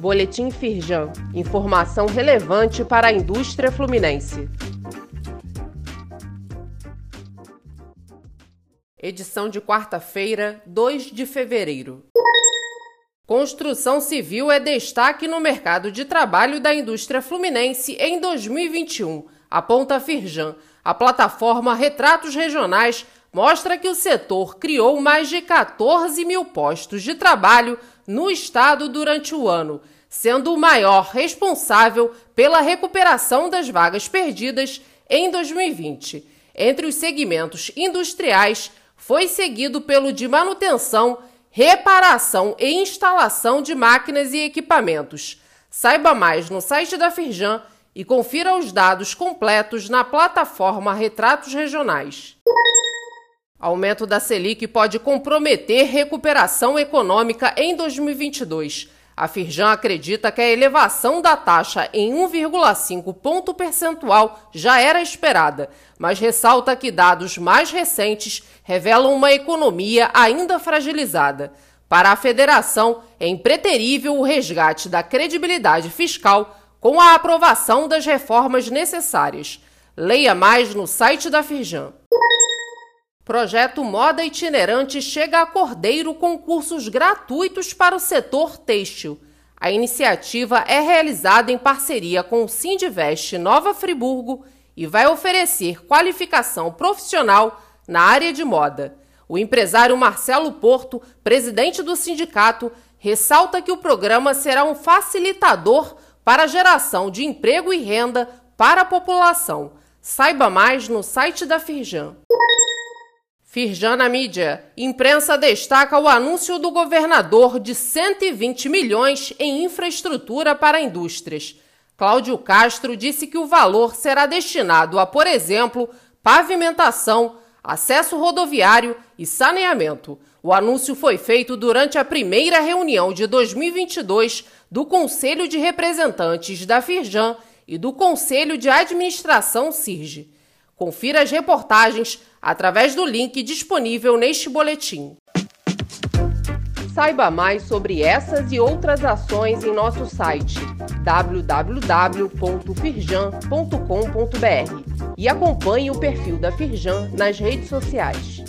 Boletim Firjan. Informação relevante para a indústria fluminense. Edição de quarta-feira, 2 de fevereiro. Construção civil é destaque no mercado de trabalho da indústria fluminense em 2021, aponta Firjan. A plataforma Retratos Regionais mostra que o setor criou mais de 14 mil postos de trabalho no estado durante o ano, sendo o maior responsável pela recuperação das vagas perdidas em 2020. Entre os segmentos industriais, foi seguido pelo de manutenção reparação e instalação de máquinas e equipamentos. Saiba mais no site da Firjan e confira os dados completos na plataforma Retratos Regionais. Aumento da Selic pode comprometer recuperação econômica em 2022. A Firjan acredita que a elevação da taxa em 1,5 ponto percentual já era esperada, mas ressalta que dados mais recentes revelam uma economia ainda fragilizada. Para a federação, é impreterível o resgate da credibilidade fiscal com a aprovação das reformas necessárias. Leia mais no site da Firjan. Projeto Moda Itinerante chega a Cordeiro com cursos gratuitos para o setor têxtil. A iniciativa é realizada em parceria com o Sindivest Nova Friburgo e vai oferecer qualificação profissional na área de moda. O empresário Marcelo Porto, presidente do sindicato, ressalta que o programa será um facilitador para a geração de emprego e renda para a população. Saiba mais no site da Firjan. Firjana Mídia. Imprensa destaca o anúncio do governador de 120 milhões em infraestrutura para indústrias. Cláudio Castro disse que o valor será destinado a, por exemplo, pavimentação, acesso rodoviário e saneamento. O anúncio foi feito durante a primeira reunião de 2022 do Conselho de Representantes da Firjan e do Conselho de Administração CIRGE. Confira as reportagens através do link disponível neste boletim. Saiba mais sobre essas e outras ações em nosso site www.firjan.com.br e acompanhe o perfil da Firjan nas redes sociais.